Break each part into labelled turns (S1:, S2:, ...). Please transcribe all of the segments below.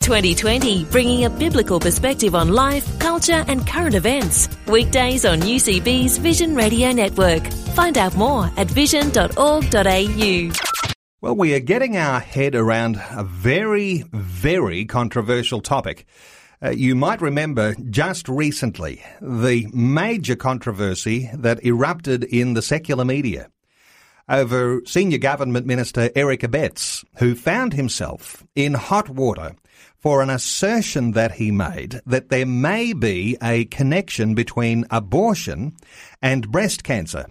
S1: 2020, bringing a biblical perspective on life, culture, and current events. Weekdays on UCB's Vision Radio Network. Find out more at vision.org.au.
S2: Well, we are getting our head around a very, very controversial topic. Uh, you might remember just recently the major controversy that erupted in the secular media over Senior Government Minister Eric Abetz, who found himself in hot water for an assertion that he made that there may be a connection between abortion and breast cancer.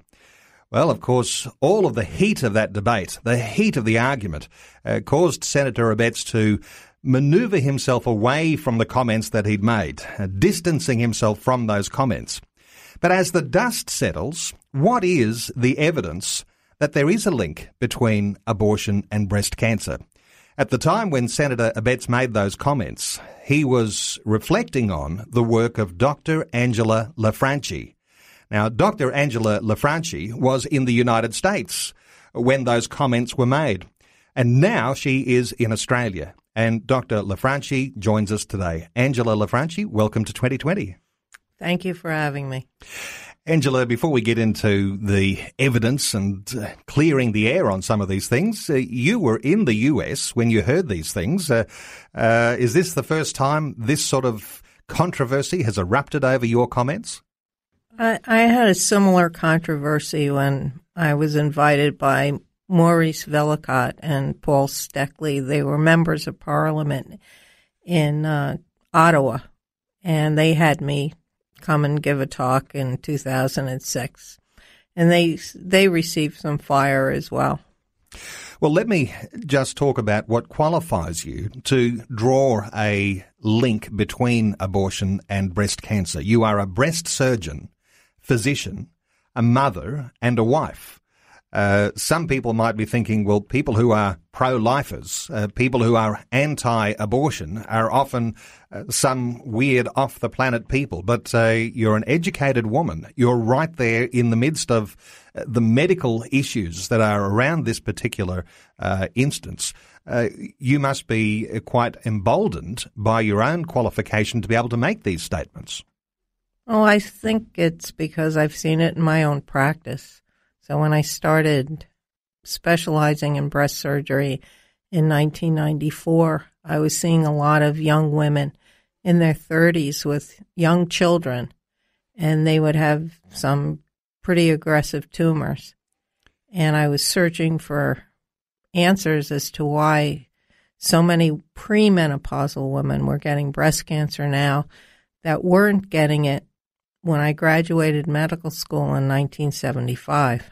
S2: Well, of course, all of the heat of that debate, the heat of the argument, uh, caused Senator Abetz to maneuver himself away from the comments that he'd made, uh, distancing himself from those comments. But as the dust settles, what is the evidence that there is a link between abortion and breast cancer? At the time when Senator Abetz made those comments, he was reflecting on the work of Dr. Angela Lanfranchi, now, Dr. Angela Lanfranchi was in the United States when those comments were made. And now she is in Australia. And Dr. Lanfranchi joins us today. Angela Lanfranchi, welcome to 2020.
S3: Thank you for having me.
S2: Angela, before we get into the evidence and uh, clearing the air on some of these things, uh, you were in the US when you heard these things. Uh, uh, is this the first time this sort of controversy has erupted over your comments?
S3: I, I had a similar controversy when I was invited by Maurice Vellacott and Paul Steckley. They were members of parliament in uh, Ottawa, and they had me come and give a talk in 2006. And they they received some fire as well.
S2: Well, let me just talk about what qualifies you to draw a link between abortion and breast cancer. You are a breast surgeon physician, a mother, and a wife. Uh, some people might be thinking, well, people who are pro-lifers, uh, people who are anti-abortion, are often uh, some weird off-the-planet people. But uh, you're an educated woman. You're right there in the midst of uh, the medical issues that are around this particular instance. you must be quite emboldened by your own qualification to be able to make these statements.
S3: Oh, I think it's because I've seen it in my own practice. So when I started specializing in breast surgery in 1994, I was seeing a lot of young women in their 30s with young children, and they would have some pretty aggressive tumors. And I was searching for answers as to why so many premenopausal women were getting breast cancer now that weren't getting it when I graduated medical school in 1975.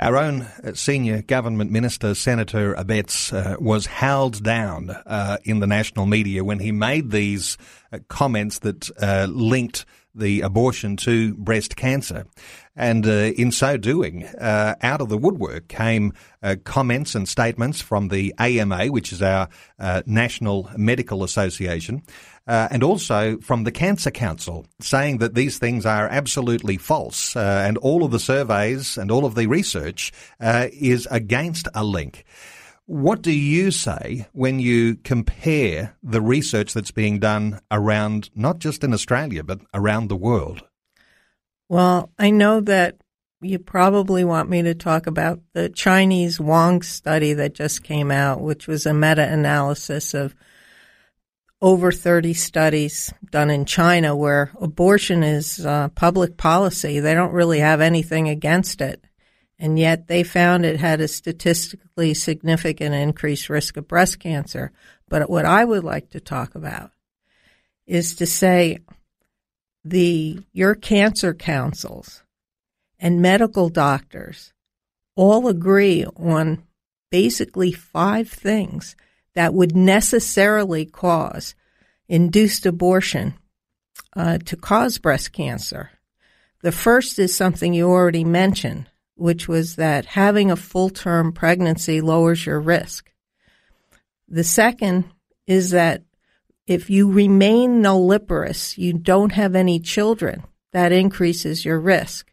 S2: Our own uh, senior government minister, Senator Abetz, uh, was howled down uh, in the national media when he made these uh, comments that uh, linked the abortion to breast cancer. And uh, in so doing, uh, out of the woodwork came uh, comments and statements from the AMA, which is our uh, National Medical Association, uh, and also from the Cancer Council, saying that these things are absolutely false, uh, and all of the surveys and all of the research is against a link. What do you say when you compare the research that's being done around, not just in Australia, but around the world?
S3: Well, I know that you probably want me to talk about the Chinese Wong study that just came out, which was a meta analysis of over 30 studies done in China where abortion is uh, public policy. They don't really have anything against it and yet they found it had a statistically significant increased risk of breast cancer. But what I would like to talk about is to say the your cancer councils and medical doctors all agree on basically five things that would necessarily cause induced abortion uh, to cause breast cancer. The first is something you already mentioned, which was that having a full term pregnancy lowers your risk. The second is that if you remain nulliparous, you don't have any children, that increases your risk.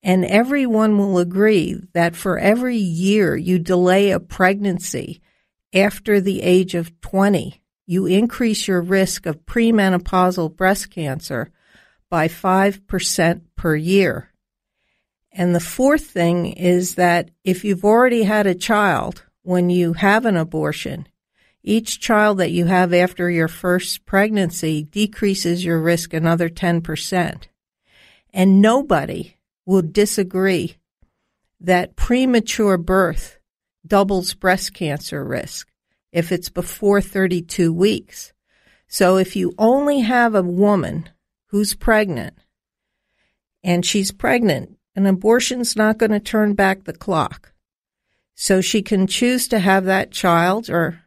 S3: And everyone will agree that for every year you delay a pregnancy after the age of 20, you increase your risk of premenopausal breast cancer by 5% per year. And the fourth thing is that if you've already had a child when you have an abortion, each child that you have after your first pregnancy decreases your risk another 10%. And nobody will disagree that premature birth doubles breast cancer risk if it's before 32 weeks. So if you only have a woman who's pregnant and she's pregnant, an abortion's not going to turn back the clock. So she can choose to have that child or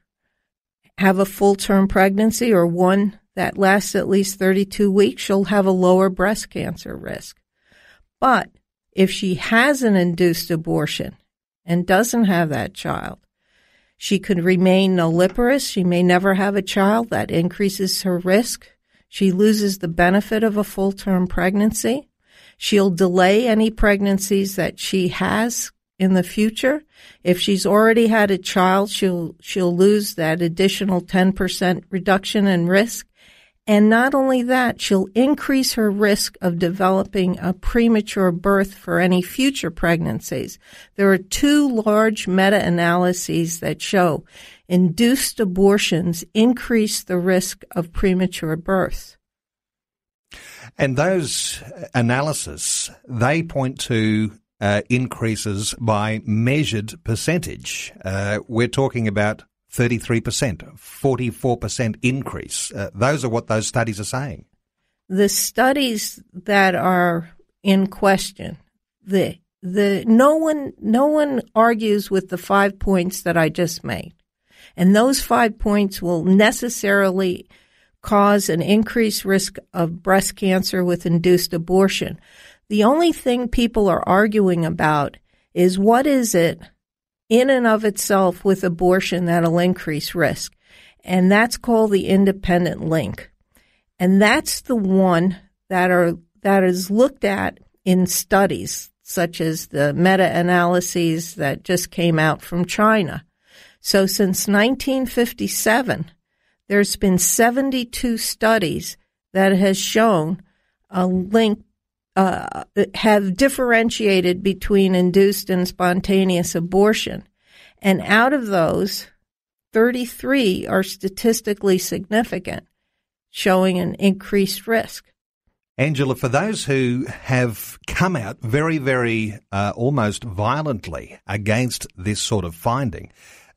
S3: have a full term pregnancy or one that lasts at least 32 weeks, she'll have a lower breast cancer risk. But if she has an induced abortion and doesn't have that child, she could remain nulliparous. She may never have a child. That increases her risk. She loses the benefit of a full term pregnancy. She'll delay any pregnancies that she has in the future. If she's already had a child, she'll she'll lose that additional 10% reduction in risk. And not only that, she'll increase her risk of developing a premature birth for any future pregnancies. There are two large meta-analyses that show induced abortions increase the risk of premature birth.
S2: And those analyses, they point to uh, increases by measured percentage. Uh, we're talking about 33%, 44% increase. Uh, those are what those studies are saying.
S3: The studies that are in question, the the no one no one argues with the five points that I just made. And those five points will necessarily cause an increased risk of breast cancer with induced abortion. The only thing people are arguing about is what is it in and of itself with abortion that'll increase risk. And that's called the independent link. And that's the one that are that is looked at in studies such as the meta-analyses that just came out from China. So since 1957, there's been 72 studies that has shown a link uh, have differentiated between induced and spontaneous abortion. And out of those, 33 are statistically significant, showing an increased risk.
S2: Angela, for those who have come out very, very uh, almost violently against this sort of finding,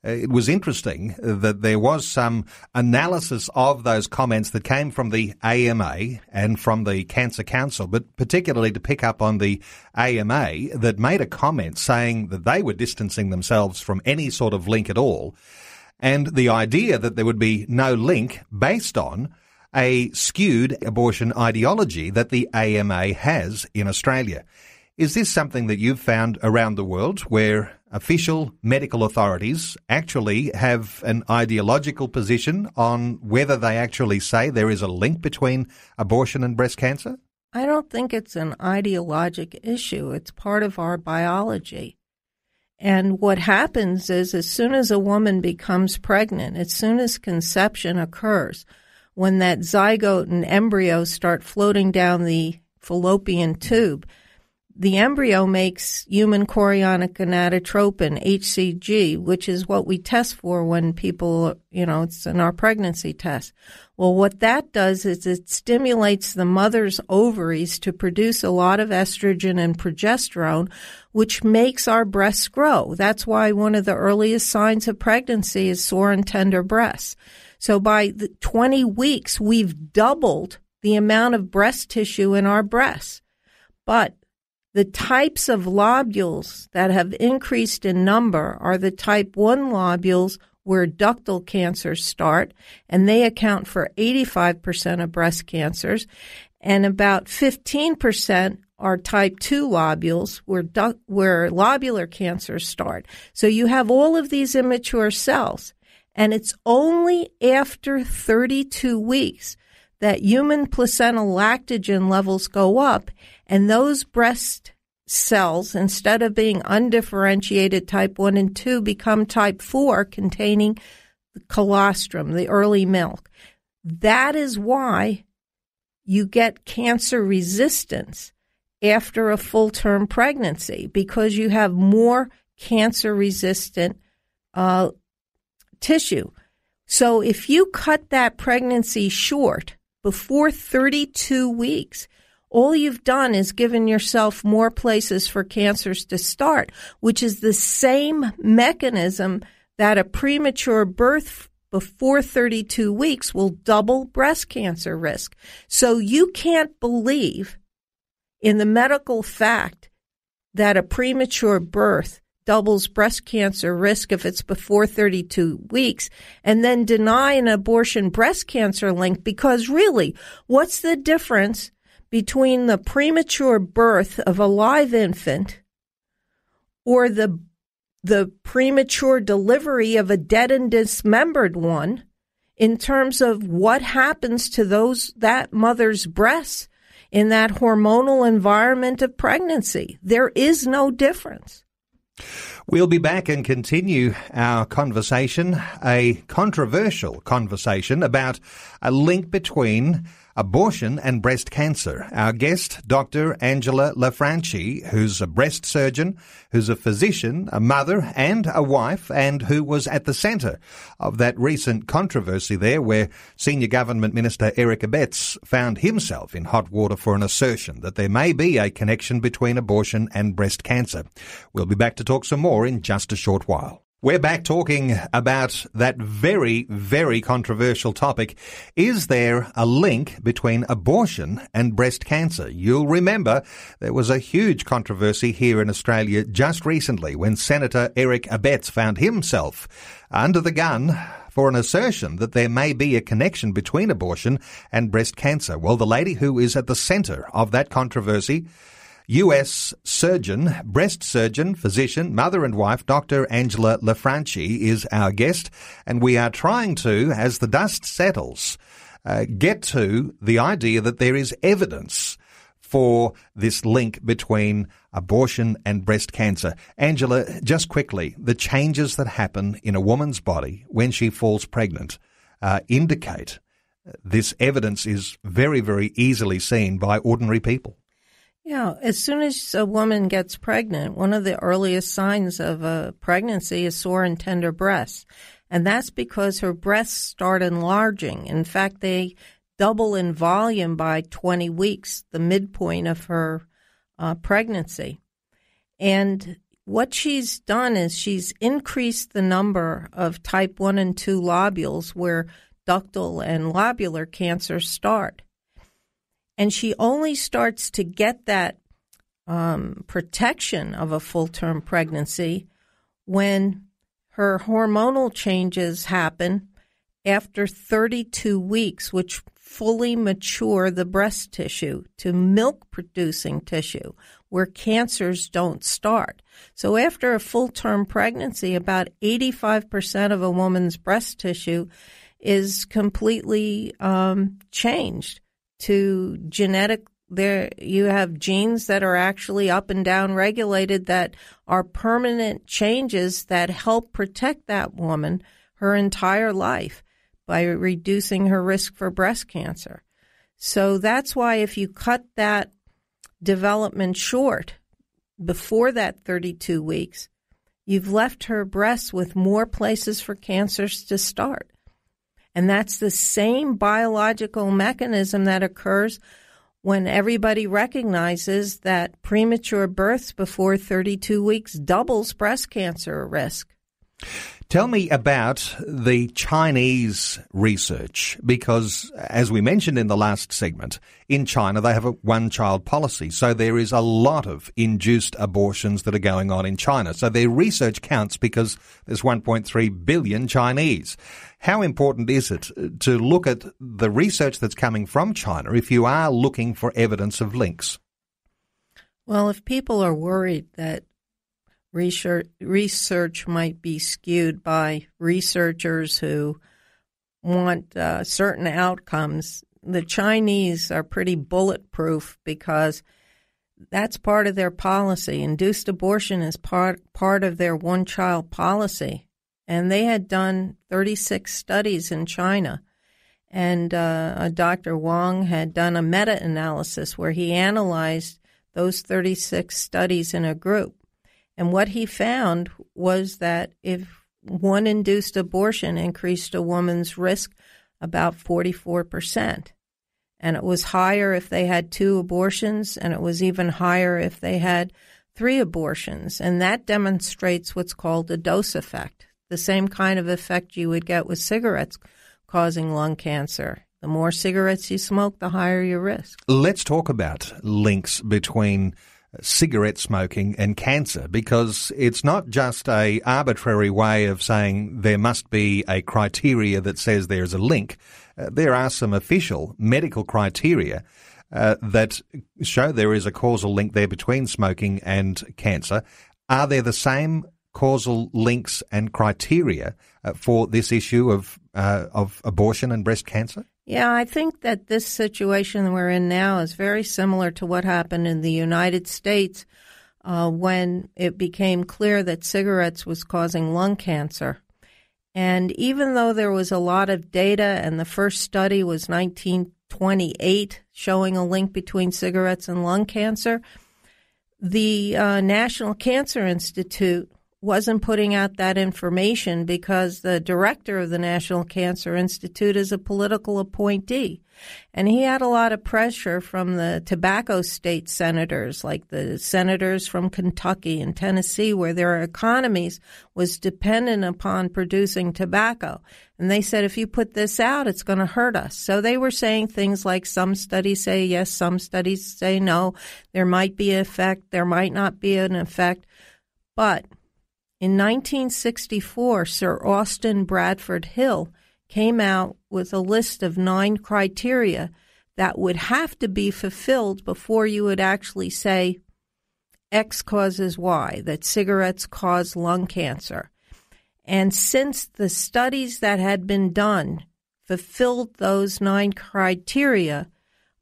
S2: Uh, it was interesting that there was some analysis of those comments that came from the AMA and from the Cancer Council, but particularly to pick up on the AMA that made a comment saying that they were distancing themselves from any sort of link at all. And the idea that there would be no link based on a skewed abortion ideology that the AMA has in Australia. Is this something that you've found around the world where official medical authorities actually have an ideological position on whether they actually say there is a link between abortion and breast cancer?
S3: I don't think it's an ideologic issue. It's part of our biology. And what happens is, as soon as a woman becomes pregnant, as soon as conception occurs, when that zygote and embryo start floating down the fallopian tube, the embryo makes human chorionic gonadotropin, HCG, which is what we test for when people, you know, it's in our pregnancy test. Well, what that does is it stimulates the mother's ovaries to produce a lot of estrogen and progesterone, which makes our breasts grow. That's why one of the earliest signs of pregnancy is sore and tender breasts. So by 20 weeks, we've doubled the amount of breast tissue in our breasts. But the types of lobules that have increased in number are the type 1 lobules where ductal cancers start, and they account for 85% of breast cancers, and about 15% are type 2 lobules where, where lobular cancers start. So you have all of these immature cells, and it's only after 32 weeks that human placental lactogen levels go up, and those breast cells, instead of being undifferentiated type 1 and 2, become type 4 containing colostrum, the early milk. That is why you get cancer resistance after a full term pregnancy because you have more cancer resistant uh, tissue. So if you cut that pregnancy short before 32 weeks, all you've done is given yourself more places for cancers to start, which is the same mechanism that a premature birth before 32 weeks will double breast cancer risk. So you can't believe in the medical fact that a premature birth doubles breast cancer risk if it's before 32 weeks and then deny an abortion breast cancer link because really what's the difference between the premature birth of a live infant or the the premature delivery of a dead and dismembered one in terms of what happens to those that mother's breasts in that hormonal environment of pregnancy. There is no difference.
S2: We'll be back and continue our conversation, a controversial conversation about a link between abortion and breast cancer. Our guest, Dr. Angela Lanfranchi, who's a breast surgeon, who's a physician, a mother and a wife, and who was at the centre of that recent controversy there where Senior Government Minister Eric Abetz found himself in hot water for an assertion that there may be a connection between abortion and breast cancer. We'll be back to talk some more in just a short while. We're back talking about that very, very controversial topic. Is there a link between abortion and breast cancer? You'll remember there was a huge controversy here in Australia just recently when Senator Eric Abetz found himself under the gun for an assertion that there may be a connection between abortion and breast cancer. Well, the lady who is at the centre of that controversy U.S. surgeon, breast surgeon, physician, mother and wife, Dr. Angela Lanfranchi is our guest, and we are trying to, as the dust settles, uh, get to the idea that there is evidence for this link between abortion and breast cancer. Angela, just quickly, the changes that happen in a woman's body when she falls pregnant uh, indicate this evidence is very, very easily seen by ordinary people.
S3: Yeah, as soon as a woman gets pregnant, one of the earliest signs of a pregnancy is sore and tender breasts. And that's because her breasts start enlarging. In fact, they double in volume by 20 weeks, the midpoint of her uh, pregnancy. And what she's done is she's increased the number of type 1 and 2 lobules where ductal and lobular cancers start and she only starts to get that um, protection of a full term pregnancy when her hormonal changes happen after 32 weeks, which fully mature the breast tissue to milk producing tissue where cancers don't start. So after a full term pregnancy, about 85% of a woman's breast tissue is completely um, changed to genetic there you have genes that are actually up and down regulated that are permanent changes that help protect that woman her entire life by reducing her risk for breast cancer. So that's why if you cut that development short before that 32 weeks, you've left her breasts with more places for cancers to start. And that's the same biological mechanism that occurs when everybody recognizes that premature births before 32 weeks doubles breast cancer risk.
S2: Tell me about the Chinese research because, as we mentioned in the last segment, in China they have a one child policy. So there is a lot of induced abortions that are going on in China. So their research counts because there's 1.3 billion Chinese. How important is it to look at the research that's coming from China if you are looking for evidence of links?
S3: Well, if people are worried that research, research might be skewed by researchers who want uh, certain outcomes. The Chinese are pretty bulletproof because that's part of their policy. Induced abortion is part part of their one child policy, and they had done 36 studies in China. And uh, Dr. Wang had done a meta analysis where he analyzed those 36 studies in a group. And what he found was that if one induced abortion increased a woman's risk about 44%. And it was higher if they had two abortions, and it was even higher if they had three abortions. And that demonstrates what's called a dose effect, the same kind of effect you would get with cigarettes causing lung cancer. The more cigarettes you smoke, the higher your risk.
S2: Let's talk about links between cigarette smoking and cancer because it's not just a arbitrary way of saying there must be a criteria that says there's a link. Uh, there are some official medical criteria uh, that show there is a causal link there between smoking and cancer. Are there the same causal links and criteria uh, for this issue of uh, of abortion and breast cancer?
S3: Yeah, I think that this situation we're in now is very similar to what happened in the United States uh, when it became clear that cigarettes was causing lung cancer. And even though there was a lot of data, and the first study was 1928 showing a link between cigarettes and lung cancer, the uh, National Cancer Institute wasn't putting out that information because the director of the National Cancer Institute is a political appointee. And he had a lot of pressure from the tobacco state senators, like the senators from Kentucky and Tennessee, where their economies was dependent upon producing tobacco. And they said, if you put this out, it's going to hurt us. So they were saying things like some studies say yes, some studies say no. There might be an effect, there might not be an effect. But in 1964, Sir Austin Bradford Hill came out with a list of nine criteria that would have to be fulfilled before you would actually say X causes Y, that cigarettes cause lung cancer. And since the studies that had been done fulfilled those nine criteria,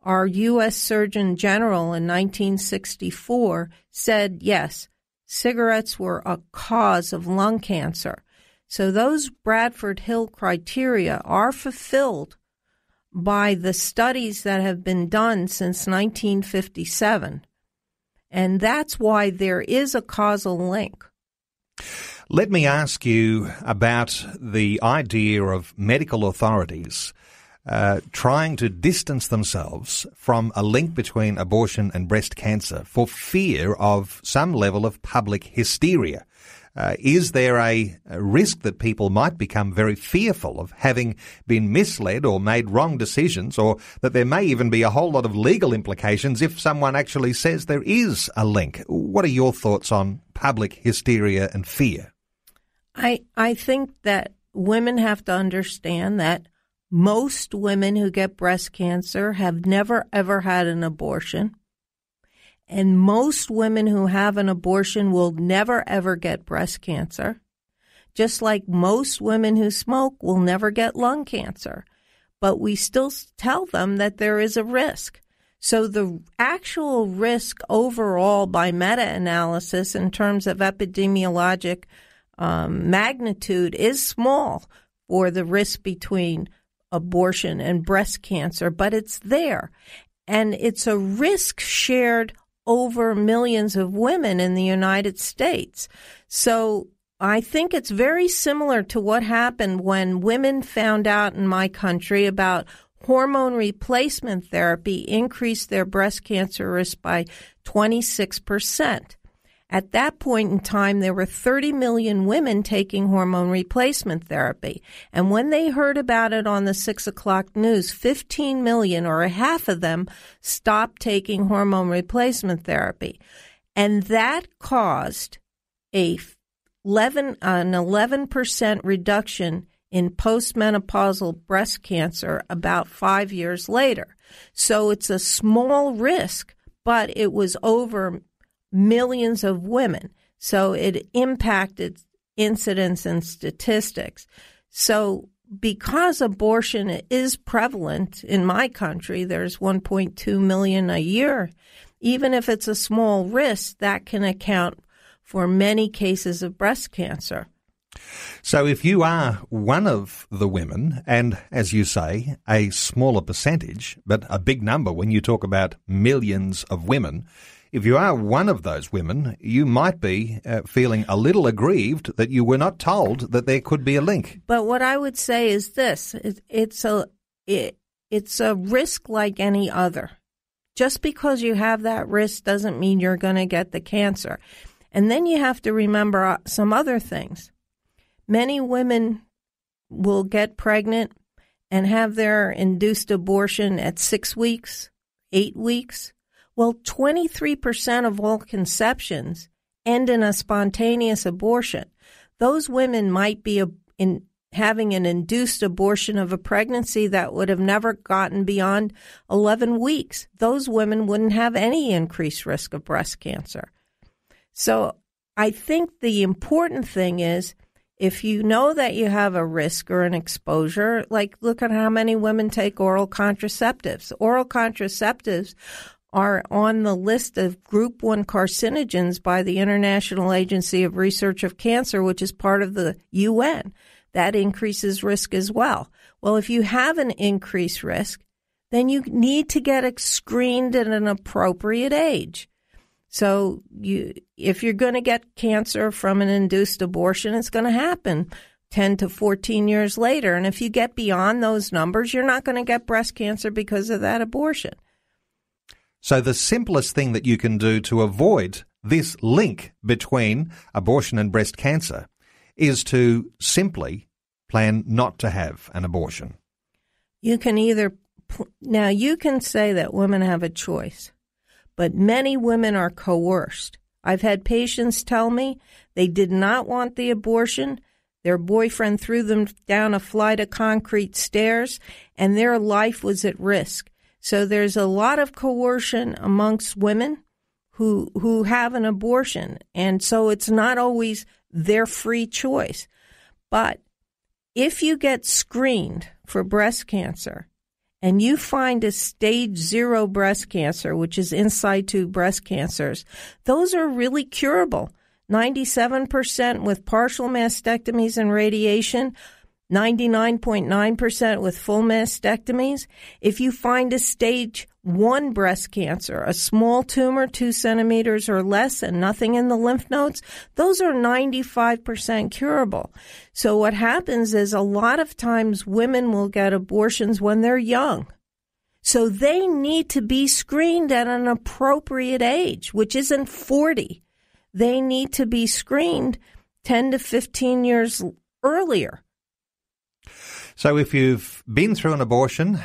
S3: our U.S. Surgeon General in 1964 said, yes, cigarettes were a cause of lung cancer. So those Bradford Hill criteria are fulfilled by the studies that have been done since 1957. And that's why there is a causal link.
S2: Let me ask you about the idea of medical authorities uh, trying to distance themselves from a link between abortion and breast cancer for fear of some level of public hysteria. Uh, is there a, a, risk that people might become very fearful of having been misled or made wrong decisions, or that there may even be a whole lot of legal implications if someone actually says there is a link? What are your thoughts on public hysteria and fear?
S3: I I think that women have to understand that most women who get breast cancer have never ever had an abortion. And most women who have an abortion will never ever get breast cancer. Just like most women who smoke will never get lung cancer. But we still tell them that there is a risk. So the actual risk overall by meta analysis in terms of epidemiologic um, magnitude is small for the risk between abortion and breast cancer, but it's there. And it's a risk shared over millions of women in the United States. So I think it's very similar to what happened when women found out in my country about hormone replacement therapy increased their breast cancer risk by 26%. At that point in time, there were 30 million women taking hormone replacement therapy. And when they heard about it on the six o'clock news, 15 million or a half of them stopped taking hormone replacement therapy. And that caused a 11, an 11% reduction in postmenopausal breast cancer about five years later. So it's a small risk, but it was over millions of women. So it impacted incidence and statistics. So because abortion is prevalent in my country, there's 1.2 million a year. Even if it's a small risk, that can account for many cases of breast cancer.
S2: So if you are one of the women, and as you say, a smaller percentage, but a big number when you talk about millions of women, if you are one of those women, you might be uh, feeling a little aggrieved that you were not told that there could be a link.
S3: But what I would say is this: it's a it, it's a risk like any other. Just because you have that risk doesn't mean you're going to get the cancer. And then you have to remember uh, some other things. Many women will get pregnant and have their induced abortion at six weeks, eight weeks, well, 23% of all conceptions end in a spontaneous abortion. Those women might be in having an induced abortion of a pregnancy that would have never gotten beyond 11 weeks. Those women wouldn't have any increased risk of breast cancer. So I think the important thing is if you know that you have a risk or an exposure, like look at how many women take oral contraceptives. Oral contraceptives are on the list of group 1 carcinogens by the International Agency of Research of Cancer, which is part of the UN. That increases risk as well. Well, if you have an increased risk, then you need to get screened at an appropriate age. So you, if you're going to get cancer from an induced abortion, it's going to happen 10 to 14 years later. And if you get beyond those numbers, you're not going to get breast cancer because of that abortion.
S2: So the simplest thing that you can do to avoid this link between abortion and breast cancer is to simply plan not to have an abortion.
S3: You can either, now you can say that women have a choice, but many women are coerced. I've had patients tell me they did not want the abortion. Their boyfriend threw them down a flight of concrete stairs and their life was at risk. So there's a lot of coercion amongst women who who have an abortion, and so it's not always their free choice. But if you get screened for breast cancer and you find a stage zero breast cancer, which is in situ breast cancers, those are really curable. 97% with partial mastectomies and radiation, 99.9% with full mastectomies. If you find a stage one breast cancer, a small tumor, two centimeters or less, and nothing in the lymph nodes, those are 95% curable. So what happens is a lot of times women will get abortions when they're young. So they need to be screened at an appropriate age, which isn't 40. They need to be screened 10 to 15 years earlier.
S2: So if you've been through an abortion,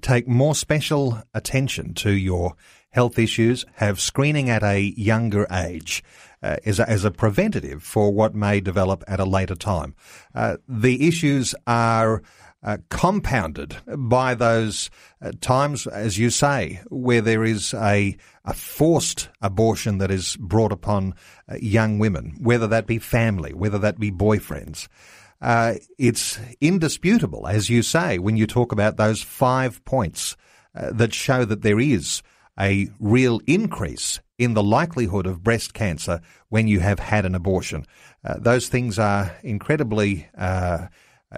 S2: take more special attention to your health issues, have screening at a younger age. Uh, as, a, as a preventative for what may develop at a later time. Uh, the issues are uh, compounded by those uh, times, as you say, where there is a, a forced abortion that is brought upon uh, young women, whether that be family, whether that be boyfriends uh, it's indisputable, as you say, when you talk about those five points uh, that show that there is a real increase in the likelihood of breast cancer when you have had an abortion. Uh, those things are incredibly uh,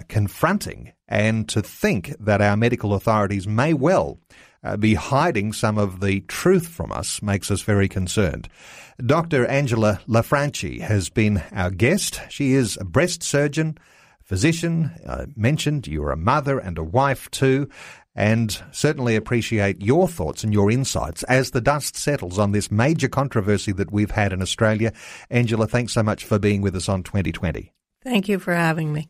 S2: confronting, and to think that our medical authorities may well uh, be hiding some of the truth from us makes us very concerned. Dr. Angela Lanfranchi has been our guest. She is a breast surgeon, physician. I mentioned you're a mother and a wife too. and certainly appreciate your thoughts and your insights as the dust settles on this major controversy that we've had in Australia. Angela, thanks so much for being with us on 2020.
S3: Thank you for having me.